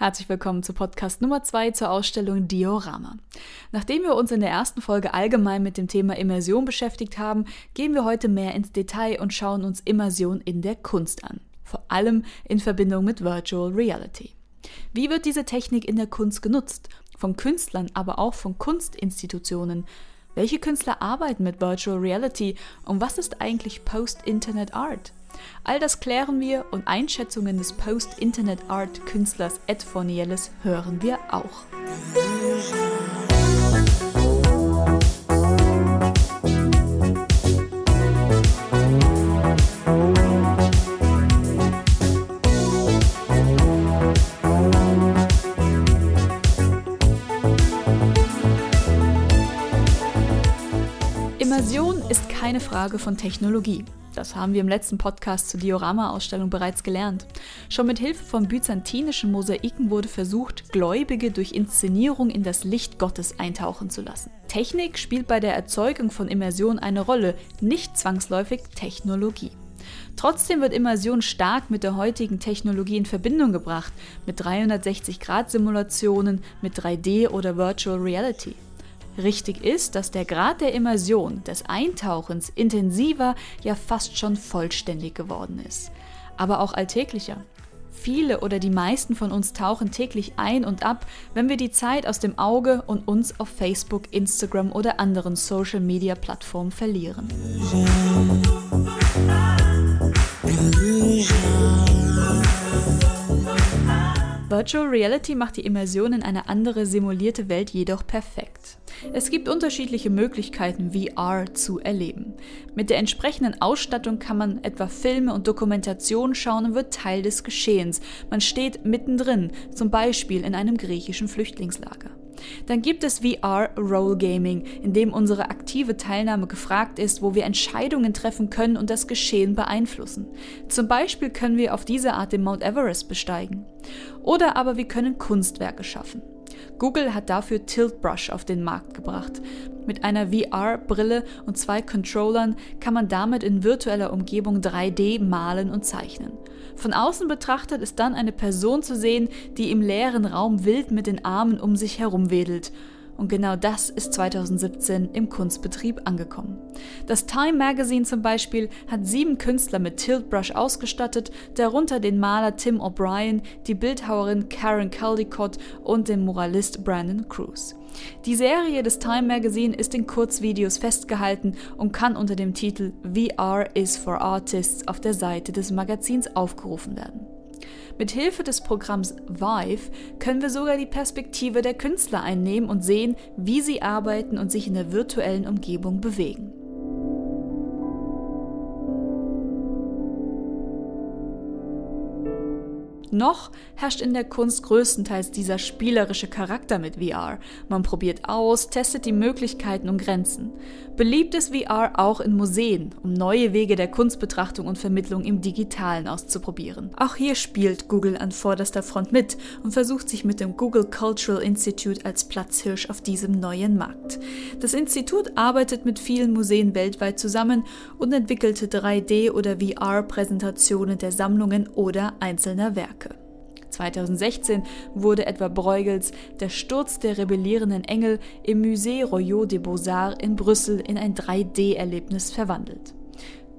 Herzlich willkommen zu Podcast Nummer 2 zur Ausstellung Diorama. Nachdem wir uns in der ersten Folge allgemein mit dem Thema Immersion beschäftigt haben, gehen wir heute mehr ins Detail und schauen uns Immersion in der Kunst an. Vor allem in Verbindung mit Virtual Reality. Wie wird diese Technik in der Kunst genutzt? Von Künstlern, aber auch von Kunstinstitutionen. Welche Künstler arbeiten mit Virtual Reality und was ist eigentlich Post-Internet Art? All das klären wir und Einschätzungen des Post-Internet-Art-Künstlers Ed Fornielles hören wir auch. Immersion ist keine Frage von Technologie. Das haben wir im letzten Podcast zur Diorama-Ausstellung bereits gelernt. Schon mit Hilfe von byzantinischen Mosaiken wurde versucht, Gläubige durch Inszenierung in das Licht Gottes eintauchen zu lassen. Technik spielt bei der Erzeugung von Immersion eine Rolle, nicht zwangsläufig Technologie. Trotzdem wird Immersion stark mit der heutigen Technologie in Verbindung gebracht, mit 360-Grad-Simulationen, mit 3D oder Virtual Reality. Richtig ist, dass der Grad der Immersion, des Eintauchens intensiver, ja fast schon vollständig geworden ist. Aber auch alltäglicher. Viele oder die meisten von uns tauchen täglich ein und ab, wenn wir die Zeit aus dem Auge und uns auf Facebook, Instagram oder anderen Social-Media-Plattformen verlieren. Virtual Reality macht die Immersion in eine andere simulierte Welt jedoch perfekt. Es gibt unterschiedliche Möglichkeiten, VR zu erleben. Mit der entsprechenden Ausstattung kann man etwa Filme und Dokumentationen schauen und wird Teil des Geschehens. Man steht mittendrin, zum Beispiel in einem griechischen Flüchtlingslager. Dann gibt es VR Role Gaming, in dem unsere aktive Teilnahme gefragt ist, wo wir Entscheidungen treffen können und das Geschehen beeinflussen. Zum Beispiel können wir auf diese Art den Mount Everest besteigen. Oder aber wir können Kunstwerke schaffen. Google hat dafür Tilt Brush auf den Markt gebracht. Mit einer VR-Brille und zwei Controllern kann man damit in virtueller Umgebung 3D malen und zeichnen. Von außen betrachtet ist dann eine Person zu sehen, die im leeren Raum wild mit den Armen um sich herum wedelt. Und genau das ist 2017 im Kunstbetrieb angekommen. Das Time Magazine zum Beispiel hat sieben Künstler mit Tiltbrush ausgestattet, darunter den Maler Tim O'Brien, die Bildhauerin Karen Caldicott und den Moralist Brandon Cruz. Die Serie des Time Magazine ist in Kurzvideos festgehalten und kann unter dem Titel VR is for Artists auf der Seite des Magazins aufgerufen werden. Mit Hilfe des Programms Vive können wir sogar die Perspektive der Künstler einnehmen und sehen, wie sie arbeiten und sich in der virtuellen Umgebung bewegen. Noch herrscht in der Kunst größtenteils dieser spielerische Charakter mit VR. Man probiert aus, testet die Möglichkeiten und Grenzen. Beliebt ist VR auch in Museen, um neue Wege der Kunstbetrachtung und Vermittlung im Digitalen auszuprobieren. Auch hier spielt Google an vorderster Front mit und versucht sich mit dem Google Cultural Institute als Platzhirsch auf diesem neuen Markt. Das Institut arbeitet mit vielen Museen weltweit zusammen und entwickelte 3D- oder VR-Präsentationen der Sammlungen oder einzelner Werke. 2016 wurde etwa Bruegels Der Sturz der rebellierenden Engel im Musée Royaux des Beaux-Arts in Brüssel in ein 3D-Erlebnis verwandelt.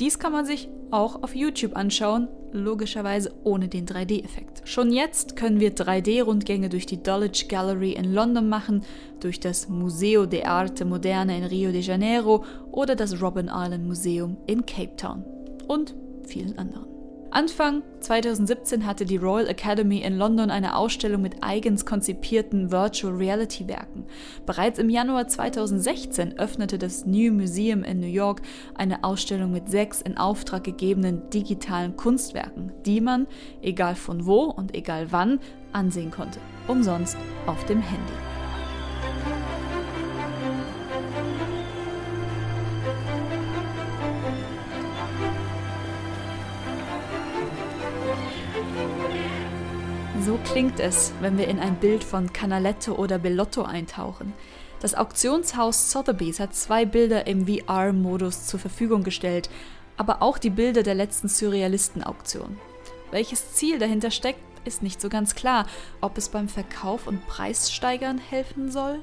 Dies kann man sich auch auf YouTube anschauen, logischerweise ohne den 3D-Effekt. Schon jetzt können wir 3D-Rundgänge durch die Dulwich Gallery in London machen, durch das Museo de Arte Moderne in Rio de Janeiro oder das Robben Island Museum in Cape Town und vielen anderen. Anfang 2017 hatte die Royal Academy in London eine Ausstellung mit eigens konzipierten Virtual Reality Werken. Bereits im Januar 2016 öffnete das New Museum in New York eine Ausstellung mit sechs in Auftrag gegebenen digitalen Kunstwerken, die man, egal von wo und egal wann, ansehen konnte. Umsonst auf dem Handy. Klingt es, wenn wir in ein Bild von Canaletto oder Bellotto eintauchen. Das Auktionshaus Sotheby's hat zwei Bilder im VR-Modus zur Verfügung gestellt, aber auch die Bilder der letzten Surrealisten-Auktion. Welches Ziel dahinter steckt, ist nicht so ganz klar, ob es beim Verkauf und Preissteigern helfen soll.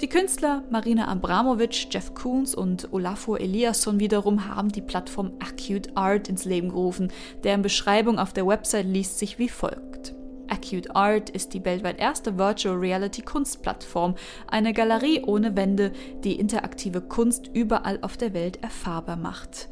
Die Künstler Marina Abramovic, Jeff Koons und Olafur Eliasson wiederum haben die Plattform Acute Art ins Leben gerufen, deren Beschreibung auf der Website liest sich wie folgt. Acute Art ist die weltweit erste Virtual Reality Kunstplattform, eine Galerie ohne Wände, die interaktive Kunst überall auf der Welt erfahrbar macht.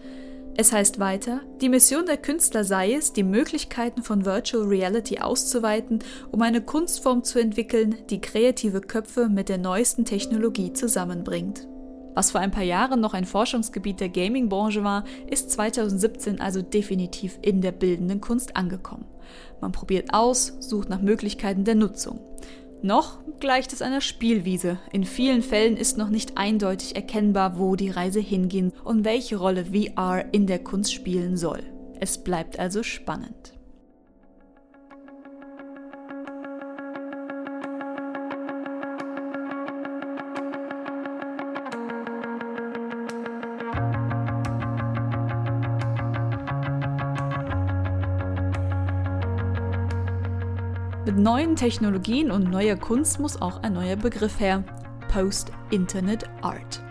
Es heißt weiter, die Mission der Künstler sei es, die Möglichkeiten von Virtual Reality auszuweiten, um eine Kunstform zu entwickeln, die kreative Köpfe mit der neuesten Technologie zusammenbringt. Was vor ein paar Jahren noch ein Forschungsgebiet der Gaming-Branche war, ist 2017 also definitiv in der bildenden Kunst angekommen. Man probiert aus, sucht nach Möglichkeiten der Nutzung. Noch gleicht es einer Spielwiese. In vielen Fällen ist noch nicht eindeutig erkennbar, wo die Reise hingehen und welche Rolle VR in der Kunst spielen soll. Es bleibt also spannend. Mit neuen Technologien und neuer Kunst muss auch ein neuer Begriff her. Post-Internet Art.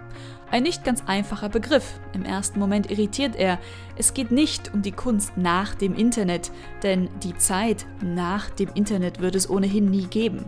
Ein nicht ganz einfacher Begriff. Im ersten Moment irritiert er. Es geht nicht um die Kunst nach dem Internet, denn die Zeit nach dem Internet wird es ohnehin nie geben.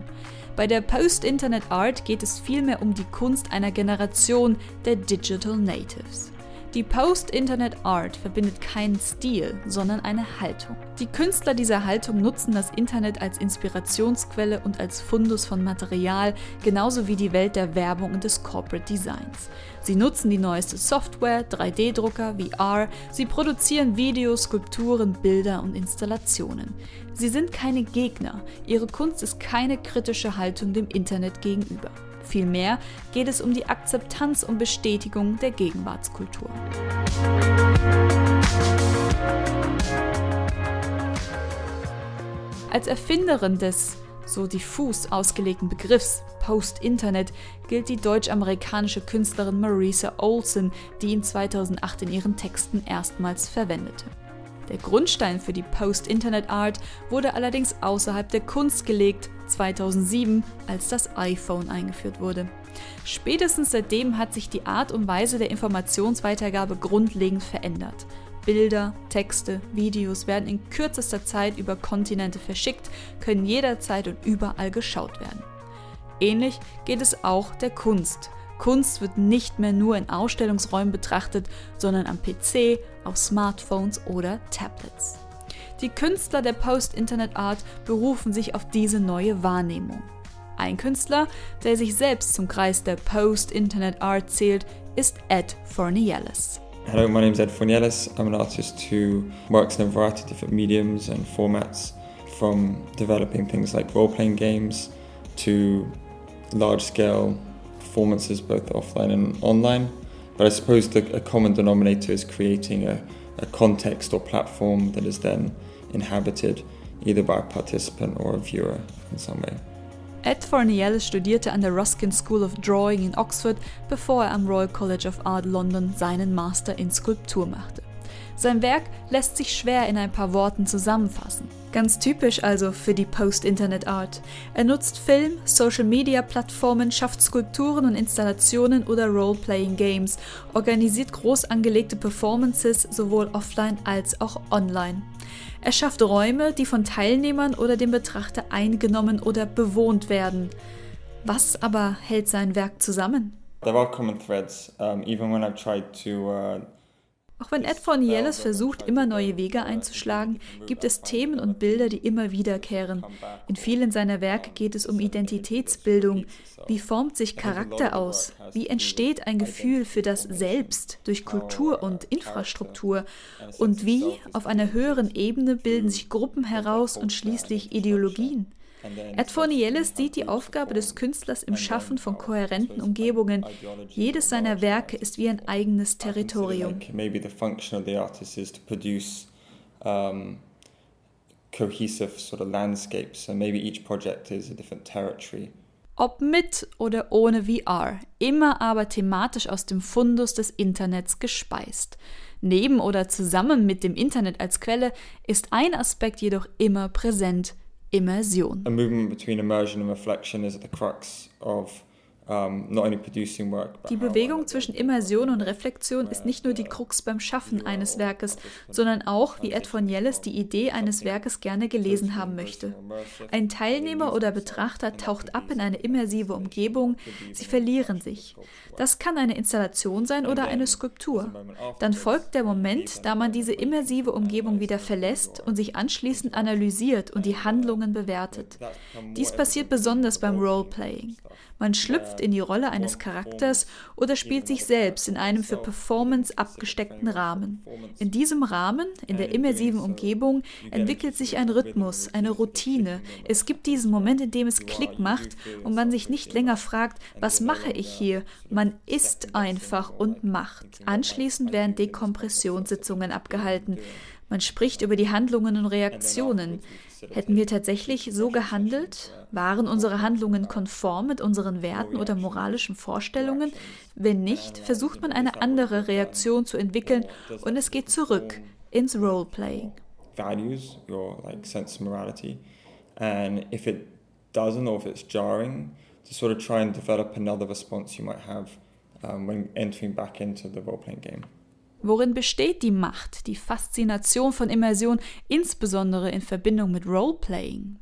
Bei der Post-Internet Art geht es vielmehr um die Kunst einer Generation der Digital Natives. Die Post-Internet-Art verbindet keinen Stil, sondern eine Haltung. Die Künstler dieser Haltung nutzen das Internet als Inspirationsquelle und als Fundus von Material, genauso wie die Welt der Werbung und des Corporate Designs. Sie nutzen die neueste Software, 3D-Drucker, VR, sie produzieren Videos, Skulpturen, Bilder und Installationen. Sie sind keine Gegner, ihre Kunst ist keine kritische Haltung dem Internet gegenüber. Vielmehr geht es um die Akzeptanz und Bestätigung der Gegenwartskultur. Als Erfinderin des so diffus ausgelegten Begriffs Post-Internet gilt die deutsch-amerikanische Künstlerin Marisa Olsen, die ihn 2008 in ihren Texten erstmals verwendete. Der Grundstein für die Post-Internet-Art wurde allerdings außerhalb der Kunst gelegt, 2007, als das iPhone eingeführt wurde. Spätestens seitdem hat sich die Art und Weise der Informationsweitergabe grundlegend verändert. Bilder, Texte, Videos werden in kürzester Zeit über Kontinente verschickt, können jederzeit und überall geschaut werden. Ähnlich geht es auch der Kunst. Kunst wird nicht mehr nur in Ausstellungsräumen betrachtet, sondern am PC, auf Smartphones oder Tablets. Die Künstler der Post-Internet-Art berufen sich auf diese neue Wahrnehmung. Ein Künstler, der sich selbst zum Kreis der Post-Internet-Art zählt, ist Ed Fornielis. Hello, my name is Ed Fornielis. I'm an artist who works in a variety of different mediums and formats, from developing things like role-playing games to large-scale performances both offline and online. But I suppose the, a common denominator is creating a, a context or platform that is then inhabited either by a participant or a viewer in some way. Ed Fornielis studierte an der Ruskin School of Drawing in Oxford, bevor er am Royal College of Art London seinen Master in Skulptur machte. Sein Werk lässt sich schwer in ein paar Worten zusammenfassen. Ganz typisch also für die Post-Internet-Art. Er nutzt Film, Social-Media-Plattformen, schafft Skulpturen und Installationen oder Role-Playing-Games, organisiert groß angelegte Performances sowohl offline als auch online. Er schafft Räume, die von Teilnehmern oder dem Betrachter eingenommen oder bewohnt werden. Was aber hält sein Werk zusammen? There are common threads, um, even when I've tried to uh auch wenn Ed von Nieles versucht, immer neue Wege einzuschlagen, gibt es Themen und Bilder, die immer wiederkehren. In vielen seiner Werke geht es um Identitätsbildung. Wie formt sich Charakter aus? Wie entsteht ein Gefühl für das Selbst durch Kultur und Infrastruktur? Und wie, auf einer höheren Ebene, bilden sich Gruppen heraus und schließlich Ideologien? Ed Fornielis sieht die Aufgabe des Künstlers im Schaffen von kohärenten Umgebungen. Jedes seiner Werke ist wie ein eigenes Territorium. cohesive sort of landscapes and maybe each project is a different territory. Ob mit oder ohne VR, immer aber thematisch aus dem Fundus des Internets gespeist. Neben oder zusammen mit dem Internet als Quelle ist ein Aspekt jedoch immer präsent, Immersion. A movement between immersion and reflection is at the crux of die Bewegung zwischen Immersion und Reflexion ist nicht nur die Krux beim Schaffen eines Werkes, sondern auch, wie Ed von Jelles die Idee eines Werkes gerne gelesen haben möchte. Ein Teilnehmer oder Betrachter taucht ab in eine immersive Umgebung, sie verlieren sich. Das kann eine Installation sein oder eine Skulptur. Dann folgt der Moment, da man diese immersive Umgebung wieder verlässt und sich anschließend analysiert und die Handlungen bewertet. Dies passiert besonders beim Roleplaying. Man schlüpft in die Rolle eines Charakters oder spielt sich selbst in einem für Performance abgesteckten Rahmen. In diesem Rahmen, in der immersiven Umgebung, entwickelt sich ein Rhythmus, eine Routine. Es gibt diesen Moment, in dem es Klick macht und man sich nicht länger fragt, was mache ich hier? Man ist einfach und macht. Anschließend werden Dekompressionssitzungen abgehalten. Man spricht über die Handlungen und Reaktionen. Hätten wir tatsächlich so gehandelt? Waren unsere Handlungen konform mit unseren Werten oder moralischen Vorstellungen? Wenn nicht, versucht man eine andere Reaktion zu entwickeln und es geht zurück ins Roleplaying. Values, your like sense of morality, and if it doesn't or if it's jarring, to sort of try and develop another response you might have um, when entering back into the role-playing game. Worin besteht die Macht, die Faszination von Immersion, insbesondere in Verbindung mit Roleplaying?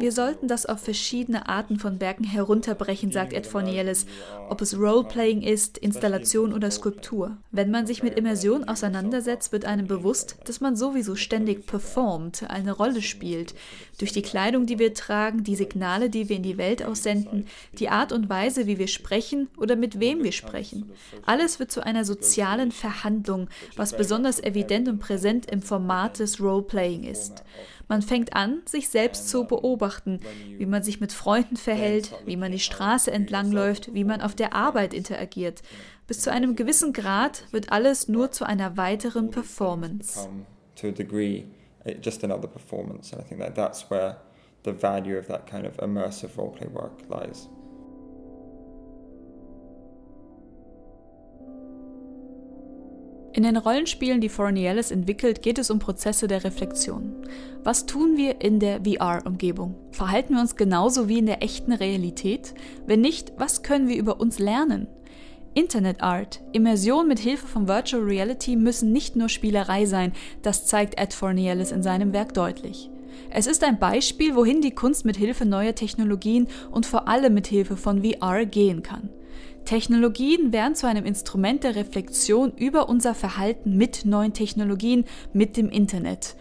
Wir sollten das auf verschiedene Arten von Werken herunterbrechen, sagt Ed Fornieles, ob es Roleplaying ist, Installation oder Skulptur. Wenn man sich mit Immersion auseinandersetzt, wird einem bewusst, dass man sowieso ständig performt, eine Rolle spielt. Durch die Kleidung, die wir tragen, die Signale, die wir in die Welt aussenden, die Art und Weise, wie wir sprechen oder mit wem wir sprechen. Alles wird zu einer sozialen Verhandlung, was besonders evident und präsent im Format des Roleplaying Role-Playing ist. Man fängt an, sich selbst zu beobachten, wie man sich mit Freunden verhält, wie man die Straße entlangläuft, wie man auf der Arbeit interagiert. Bis zu einem gewissen Grad wird alles nur zu einer weiteren Performance. just another performance. And I think that that's where the value of that kind of immersive roleplay work lies. In den Rollenspielen, die Fornielis entwickelt, geht es um Prozesse der Reflexion. Was tun wir in der VR-Umgebung? Verhalten wir uns genauso wie in der echten Realität? Wenn nicht, was können wir über uns lernen? Internet Art, Immersion mit Hilfe von Virtual Reality müssen nicht nur Spielerei sein, das zeigt Ed Fornielis in seinem Werk deutlich. Es ist ein Beispiel, wohin die Kunst mit Hilfe neuer Technologien und vor allem mit Hilfe von VR gehen kann. Technologien werden zu einem Instrument der Reflexion über unser Verhalten mit neuen Technologien, mit dem Internet.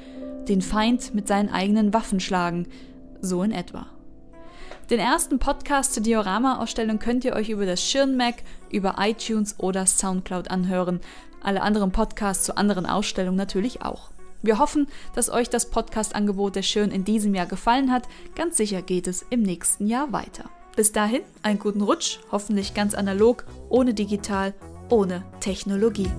Den Feind mit seinen eigenen Waffen schlagen. So in etwa. Den ersten Podcast zur Diorama-Ausstellung könnt ihr euch über das Schirnmac, über iTunes oder Soundcloud anhören. Alle anderen Podcasts zu anderen Ausstellungen natürlich auch. Wir hoffen, dass euch das Podcast-Angebot der Schirn in diesem Jahr gefallen hat. Ganz sicher geht es im nächsten Jahr weiter. Bis dahin einen guten Rutsch, hoffentlich ganz analog, ohne digital, ohne Technologie.